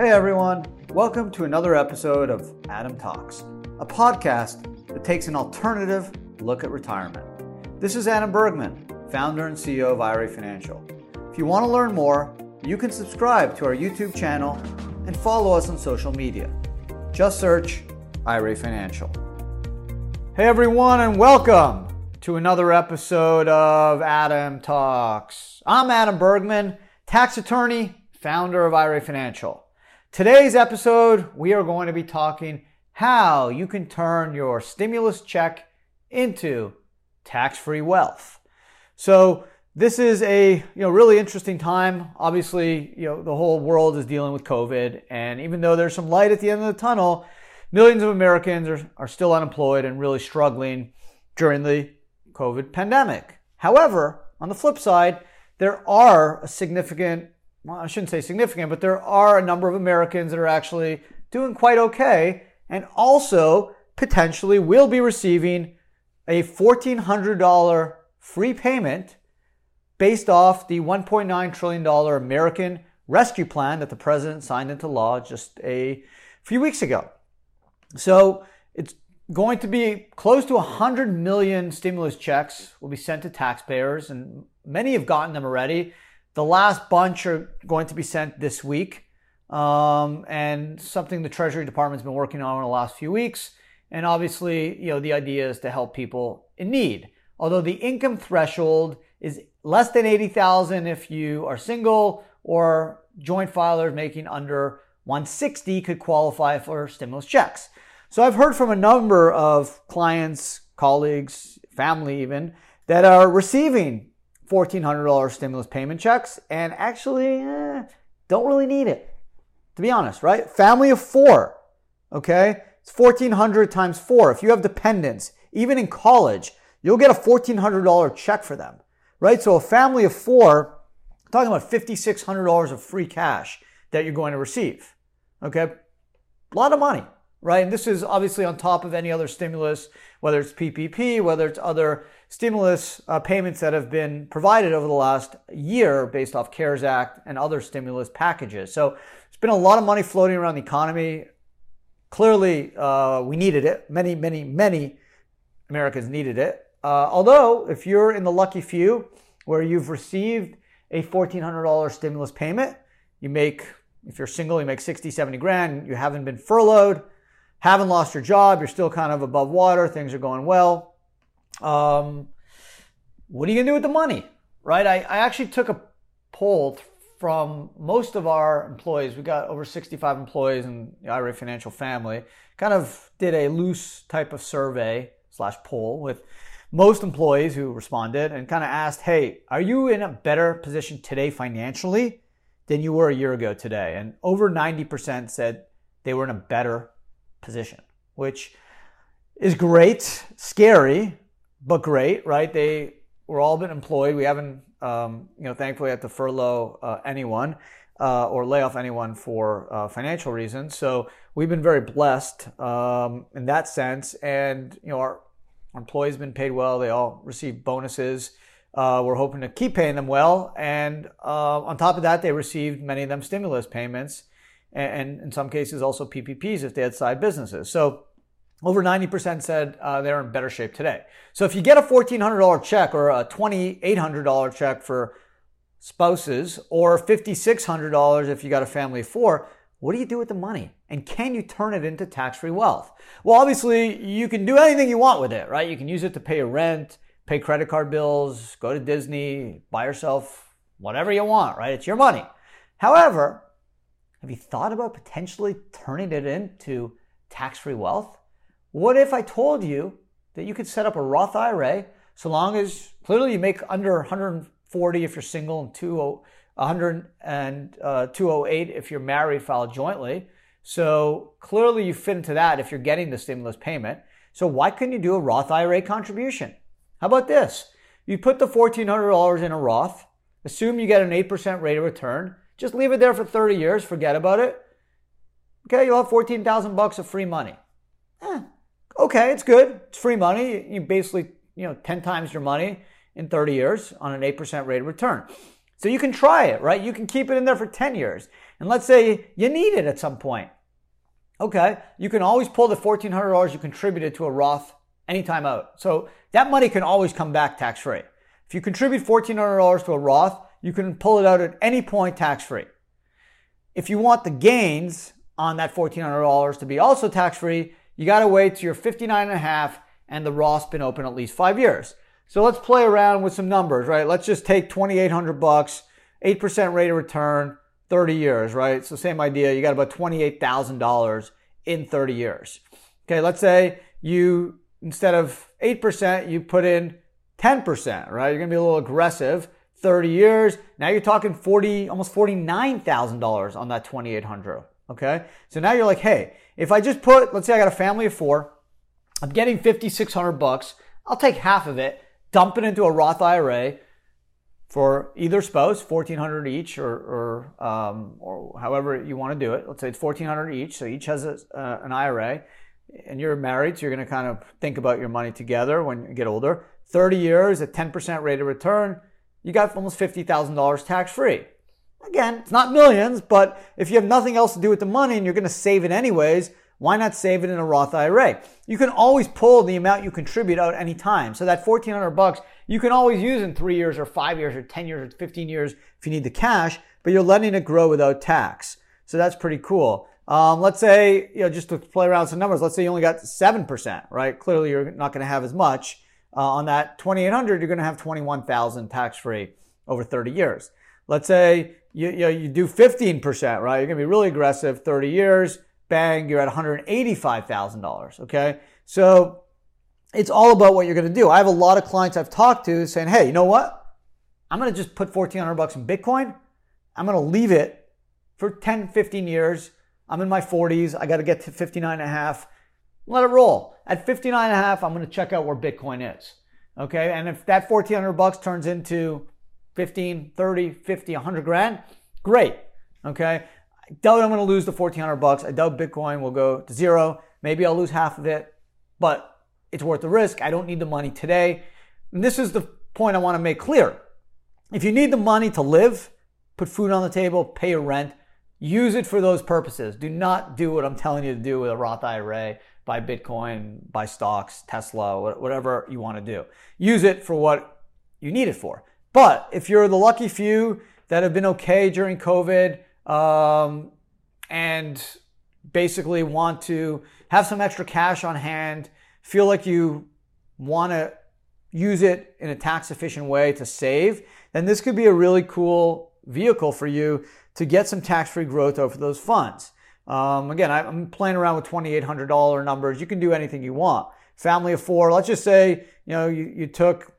Hey everyone, welcome to another episode of Adam Talks, a podcast that takes an alternative look at retirement. This is Adam Bergman, founder and CEO of IRA Financial. If you want to learn more, you can subscribe to our YouTube channel and follow us on social media. Just search IRA Financial. Hey everyone, and welcome to another episode of Adam Talks. I'm Adam Bergman, tax attorney, founder of IRA Financial. Today's episode, we are going to be talking how you can turn your stimulus check into tax-free wealth. So this is a you know really interesting time. Obviously, you know the whole world is dealing with COVID, and even though there's some light at the end of the tunnel, millions of Americans are, are still unemployed and really struggling during the COVID pandemic. However, on the flip side, there are a significant well, I shouldn't say significant, but there are a number of Americans that are actually doing quite okay and also potentially will be receiving a $1,400 free payment based off the $1.9 trillion American Rescue Plan that the president signed into law just a few weeks ago. So it's going to be close to 100 million stimulus checks will be sent to taxpayers, and many have gotten them already. The last bunch are going to be sent this week, um, and something the Treasury Department's been working on in the last few weeks. And obviously, you know, the idea is to help people in need. Although the income threshold is less than 80,000 if you are single or joint filers making under 160 could qualify for stimulus checks. So I've heard from a number of clients, colleagues, family even, that are receiving $1,400 stimulus payment checks and actually eh, don't really need it. To be honest, right? Family of four, okay? It's 1400 times four. If you have dependents, even in college, you'll get a $1,400 check for them, right? So a family of four, talking about $5,600 of free cash that you're going to receive, okay? A lot of money, right? And this is obviously on top of any other stimulus, whether it's PPP, whether it's other stimulus uh, payments that have been provided over the last year based off CARES Act and other stimulus packages. So it's been a lot of money floating around the economy. Clearly, uh, we needed it. Many, many, many Americans needed it. Uh, although, if you're in the lucky few where you've received a $1,400 stimulus payment, you make, if you're single, you make 60, 70 grand, you haven't been furloughed, haven't lost your job, you're still kind of above water, things are going well. Um, what are you to do with the money? Right? I, I actually took a poll from most of our employees. We got over 65 employees in the IRA Financial family. Kind of did a loose type of survey slash poll with most employees who responded and kind of asked, hey, are you in a better position today financially than you were a year ago today? And over 90% said they were in a better position, which is great, scary, but great, right? They were all been employed. We haven't, um, you know, thankfully had to furlough uh, anyone uh, or lay off anyone for uh, financial reasons. So we've been very blessed um, in that sense. And you know, our, our employees been paid well. They all receive bonuses. Uh, we're hoping to keep paying them well. And uh, on top of that, they received many of them stimulus payments and in some cases also PPPs if they had side businesses. So over 90% said uh, they're in better shape today. So if you get a $1,400 check or a $2,800 check for spouses or $5,600 if you got a family of four, what do you do with the money? And can you turn it into tax-free wealth? Well, obviously you can do anything you want with it, right? You can use it to pay your rent, pay credit card bills, go to Disney, buy yourself whatever you want, right? It's your money. However, have you thought about potentially turning it into tax-free wealth? What if I told you that you could set up a Roth IRA so long as clearly you make under 140 if you're single and 20, 100 and uh, 208 if you're married, filed jointly. So clearly you fit into that if you're getting the stimulus payment. So why couldn't you do a Roth IRA contribution? How about this? You put the $1,400 in a Roth, assume you get an 8% rate of return, just leave it there for 30 years, forget about it. Okay, you'll have 14,000 bucks of free money. Eh, okay, it's good. It's free money. You basically, you know, 10 times your money in 30 years on an 8% rate of return. So you can try it, right? You can keep it in there for 10 years. And let's say you need it at some point. Okay, you can always pull the $1,400 you contributed to a Roth anytime out. So that money can always come back tax free. If you contribute $1,400 to a Roth, you can pull it out at any point tax free. If you want the gains on that $1,400 to be also tax free, you got to wait till you're 59 and a half and the Roth's been open at least five years. So let's play around with some numbers, right? Let's just take 2,800 bucks, 8% rate of return, 30 years, right? So same idea. You got about $28,000 in 30 years. Okay. Let's say you, instead of 8%, you put in 10%, right? You're going to be a little aggressive. 30 years. Now you're talking 40, almost $49,000 on that 2,800. Okay. So now you're like, hey, if I just put, let's say I got a family of four, I'm getting 5,600 bucks. I'll take half of it dump it into a Roth IRA for either spouse, 1400 each or, or, um, or however you want to do it. Let's say it's 1400 each. So each has a, uh, an IRA and you're married. So you're going to kind of think about your money together when you get older. 30 years at 10% rate of return. You got almost $50,000 tax free. Again, it's not millions, but if you have nothing else to do with the money and you're going to save it anyways, why not save it in a Roth IRA? You can always pull the amount you contribute out any time. So that 1400 bucks, you can always use in three years or five years or 10 years or 15 years if you need the cash, but you're letting it grow without tax. So that's pretty cool. Um, let's say, you know, just to play around some numbers, let's say you only got 7%, right? Clearly you're not going to have as much. Uh, on that 2800, you're going to have 21,000 tax free over 30 years. Let's say you, you, know, you do 15%, right? You're going to be really aggressive, 30 years bang, you're at $185,000. Okay. So it's all about what you're going to do. I have a lot of clients I've talked to saying, Hey, you know what? I'm going to just put 1400 bucks in Bitcoin. I'm going to leave it for 10, 15 years. I'm in my 40s. I got to get to 59 and a half. Let it roll. At 59 and a half, I'm going to check out where Bitcoin is. Okay. And if that 1400 bucks turns into 15, 30, 50, 100 grand, great. Okay I doubt I'm going to lose the 1400 bucks. I doubt Bitcoin will go to zero. Maybe I'll lose half of it, but it's worth the risk. I don't need the money today. And this is the point I want to make clear. If you need the money to live, put food on the table, pay your rent, use it for those purposes. Do not do what I'm telling you to do with a Roth IRA, buy Bitcoin, buy stocks, Tesla, whatever you want to do. Use it for what you need it for. But if you're the lucky few that have been okay during COVID, um, and basically want to have some extra cash on hand, feel like you want to use it in a tax efficient way to save, then this could be a really cool vehicle for you to get some tax free growth over those funds. Um, again, I'm playing around with $2,800 numbers. You can do anything you want. Family of four, let's just say, you know, you, you took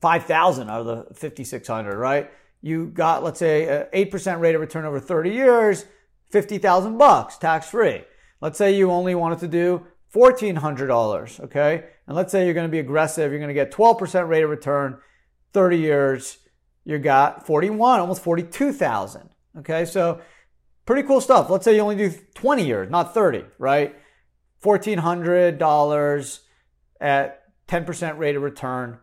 5,000 out of the 5,600, right? you got, let's say, an 8% rate of return over 30 years, 50,000 bucks tax free. Let's say you only wanted to do $1,400, okay? And let's say you're going to be aggressive. You're going to get 12% rate of return, 30 years. You got 41, almost 42,000, okay? So pretty cool stuff. Let's say you only do 20 years, not 30, right? $1,400 at 10% rate of return,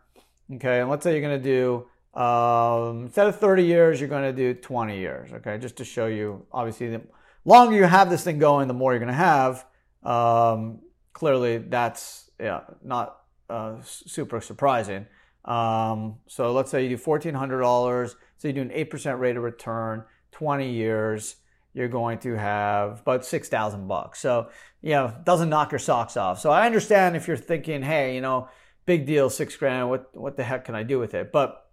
okay? And let's say you're going to do um, instead of 30 years, you're going to do 20 years. Okay, just to show you. Obviously, the longer you have this thing going, the more you're going to have. Um, clearly, that's yeah not uh, super surprising. Um, so let's say you do $1,400. So you do an 8% rate of return, 20 years. You're going to have about 6,000 bucks. So, you know, doesn't knock your socks off. So I understand if you're thinking, hey, you know, big deal, six grand. What, what the heck can I do with it? But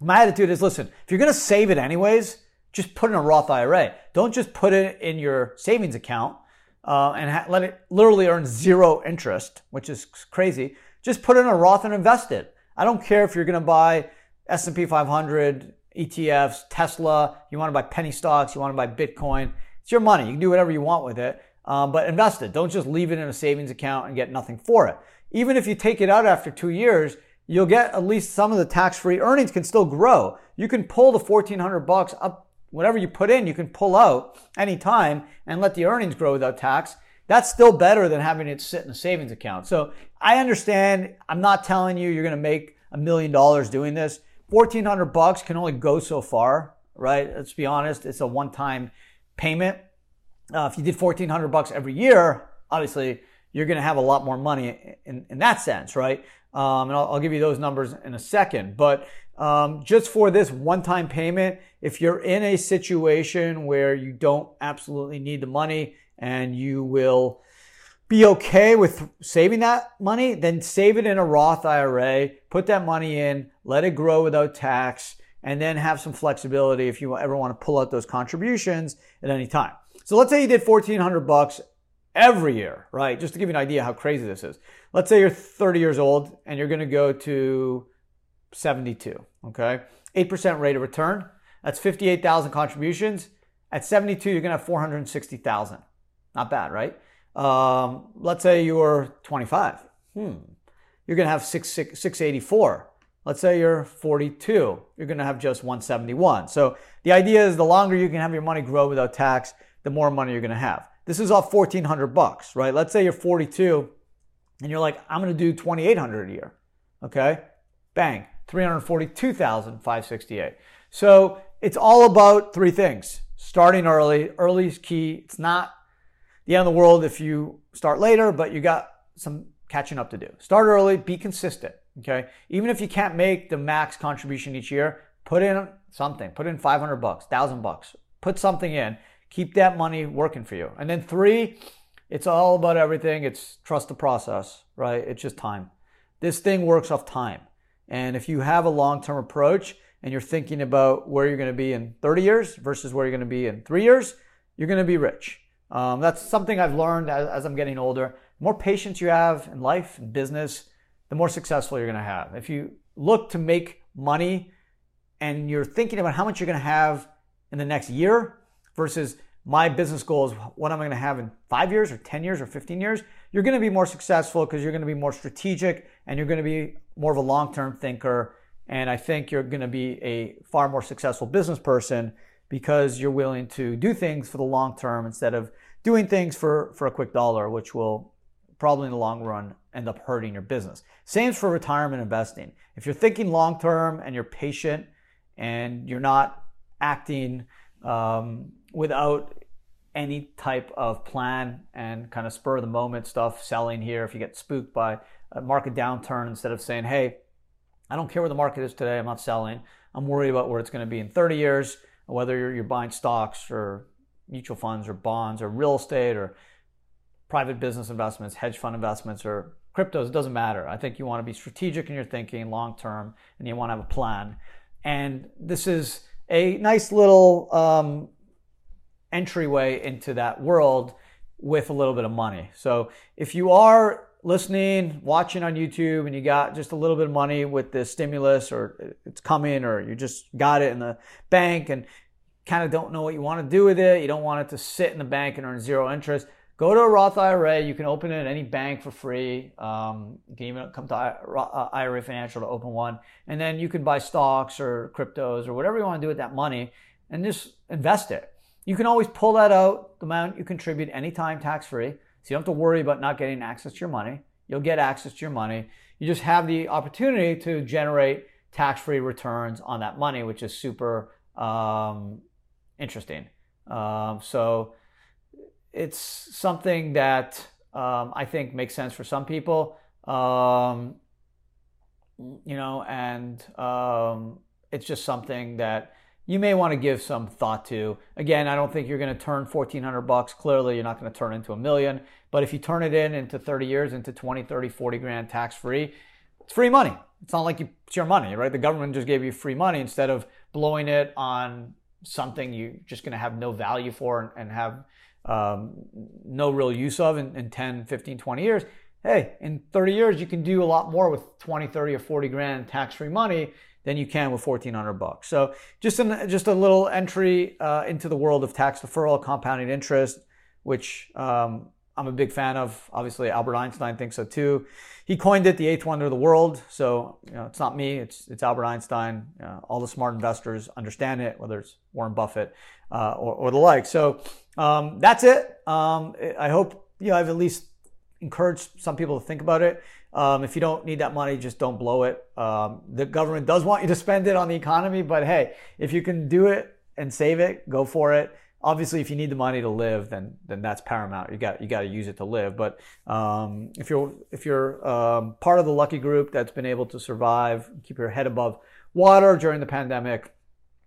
my attitude is listen, if you're going to save it anyways, just put in a Roth IRA. Don't just put it in your savings account uh, and ha- let it literally earn zero interest, which is crazy. Just put in a Roth and invest it. I don't care if you're going to buy S&P 500 ETFs, Tesla, you want to buy penny stocks, you want to buy Bitcoin. It's your money. You can do whatever you want with it, um, but invest it. Don't just leave it in a savings account and get nothing for it. Even if you take it out after two years, you'll get at least some of the tax-free earnings can still grow. You can pull the 1400 bucks up, whatever you put in, you can pull out anytime and let the earnings grow without tax. That's still better than having it sit in a savings account. So I understand. I'm not telling you you're going to make a million dollars doing this. 1400 bucks can only go so far, right? Let's be honest. It's a one-time payment. Uh, if you did 1400 bucks every year, obviously you're going to have a lot more money in, in that sense, right? Um, and I'll, I'll, give you those numbers in a second. But um, just for this one-time payment, if you're in a situation where you don't absolutely need the money and you will be okay with saving that money, then save it in a Roth IRA, put that money in, let it grow without tax, and then have some flexibility if you ever want to pull out those contributions at any time. So let's say you did 1400 bucks every year, right? Just to give you an idea how crazy this is. Let's say you're 30 years old and you're going to go to 72, okay? 8% rate of return. That's 58,000 contributions. At 72, you're going to have 460,000. Not bad, right? Um, let's say you're 25. Hmm. You're going to have 6, 6, 684. Let's say you're 42. You're going to have just 171. So the idea is the longer you can have your money grow without tax, the more money you're going to have. This is off 1400 bucks, right? Let's say you're 42 and you're like, I'm going to do 2800 a year. Okay? Bang. 342,568. So it's all about three things. Starting early. Early is key. It's not the end of the world if you start later, but you got some catching up to do. Start early, be consistent. Okay. Even if you can't make the max contribution each year, put in something. Put in 500 bucks, 1000 bucks. Put something in. Keep that money working for you. And then three, it's all about everything. It's trust the process, right? It's just time. This thing works off time. And if you have a long term approach and you're thinking about where you're going to be in 30 years versus where you're going to be in three years, you're going to be rich. Um, that's something I've learned as, as, I'm getting older. The more patience you have in life and business, the more successful you're going to have. If you look to make money and you're thinking about how much you're going to have in the next year versus my business goal is what am I going to have in five years or 10 years or 15 years, you're going to be more successful because you're going to be more strategic and you're going to be more of a long term thinker. And I think you're going to be a far more successful business person because you're willing to do things for the long term instead of doing things for, for a quick dollar, which will probably in the long run end up hurting your business. Same for retirement investing. If you're thinking long term and you're patient and you're not acting um, without any type of plan and kind of spur of the moment stuff, selling here. If you get spooked by a market downturn, instead of saying, hey, I don't care where the market is today, I'm not selling. I'm worried about where it's going to be in 30 years, whether you're, you're buying stocks or mutual funds or bonds or real estate or private business investments, hedge fund investments, or cryptos, it doesn't matter. I think you want to be strategic in your thinking long term and you want to have a plan. And this is a nice little um, entryway into that world with a little bit of money. So if you are listening, watching on YouTube, and you got just a little bit of money with the stimulus, or it's coming, or you just got it in the bank and kind of don't know what you want to do with it, you don't want it to sit in the bank and earn zero interest. Go to a Roth IRA. You can open it at any bank for free. Um, you can even come to IRA uh, Financial to open one. And then you can buy stocks or cryptos or whatever you want to do with that money and just invest it. You can always pull that out, the amount you contribute anytime tax free. So you don't have to worry about not getting access to your money. You'll get access to your money. You just have the opportunity to generate tax free returns on that money, which is super um, interesting. Um, so it's something that um, I think makes sense for some people. Um, you know, and um, it's just something that you may want to give some thought to. Again, I don't think you're going to turn 1400 bucks. Clearly, you're not going to turn into a million. But if you turn it in into 30 years, into 20, 30, 40 grand tax free, it's free money. It's not like you, it's your money, right? The government just gave you free money instead of blowing it on something you're just going to have no value for and, and have um, no real use of in, in 10, 15, 20 years. Hey, in 30 years, you can do a lot more with 20, 30, or 40 grand tax free money than you can with 1400 bucks. So just an, just a little entry uh, into the world of tax deferral, compounding interest, which um, I'm a big fan of. Obviously, Albert Einstein thinks so too. He coined it the eighth wonder of the world. So you know, it's not me. It's it's Albert Einstein. Uh, all the smart investors understand it, whether it's Warren Buffett uh, or, or, the like. So um, that's it. Um, I hope you know I've at least encouraged some people to think about it. Um, if you don't need that money, just don't blow it. Um, the government does want you to spend it on the economy, but hey, if you can do it and save it, go for it. Obviously, if you need the money to live, then then that's paramount. You got you got to use it to live. But um, if you're if you're um, part of the lucky group that's been able to survive, keep your head above water during the pandemic,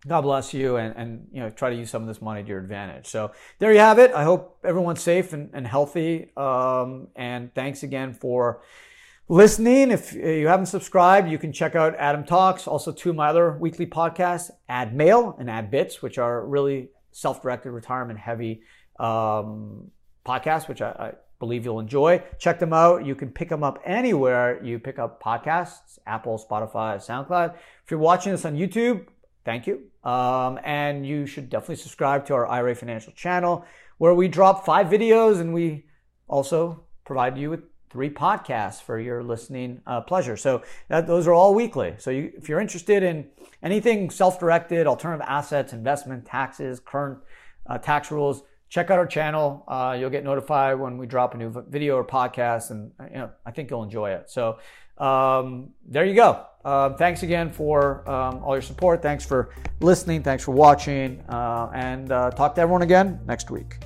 God bless you, and, and you know try to use some of this money to your advantage. So there you have it. I hope everyone's safe and, and healthy. Um, and thanks again for listening. If you haven't subscribed, you can check out Adam Talks, also two of my other weekly podcasts, Ad Mail and Ad Bits, which are really self-directed, retirement-heavy um, podcasts, which I, I believe you'll enjoy. Check them out. You can pick them up anywhere you pick up podcasts, Apple, Spotify, SoundCloud. If you're watching this on YouTube, thank you. Um, and you should definitely subscribe to our IRA Financial channel where we drop five videos and we also provide you with three podcasts for your listening uh, pleasure. So that, those are all weekly. So you, if you're interested in anything self-directed, alternative assets, investment, taxes, current uh, tax rules, check out our channel. Uh, you'll get notified when we drop a new video or podcast, and you know I think you'll enjoy it. So um, there you go. Uh, thanks again for um, all your support. Thanks for listening. Thanks for watching, uh, and uh, talk to everyone again next week.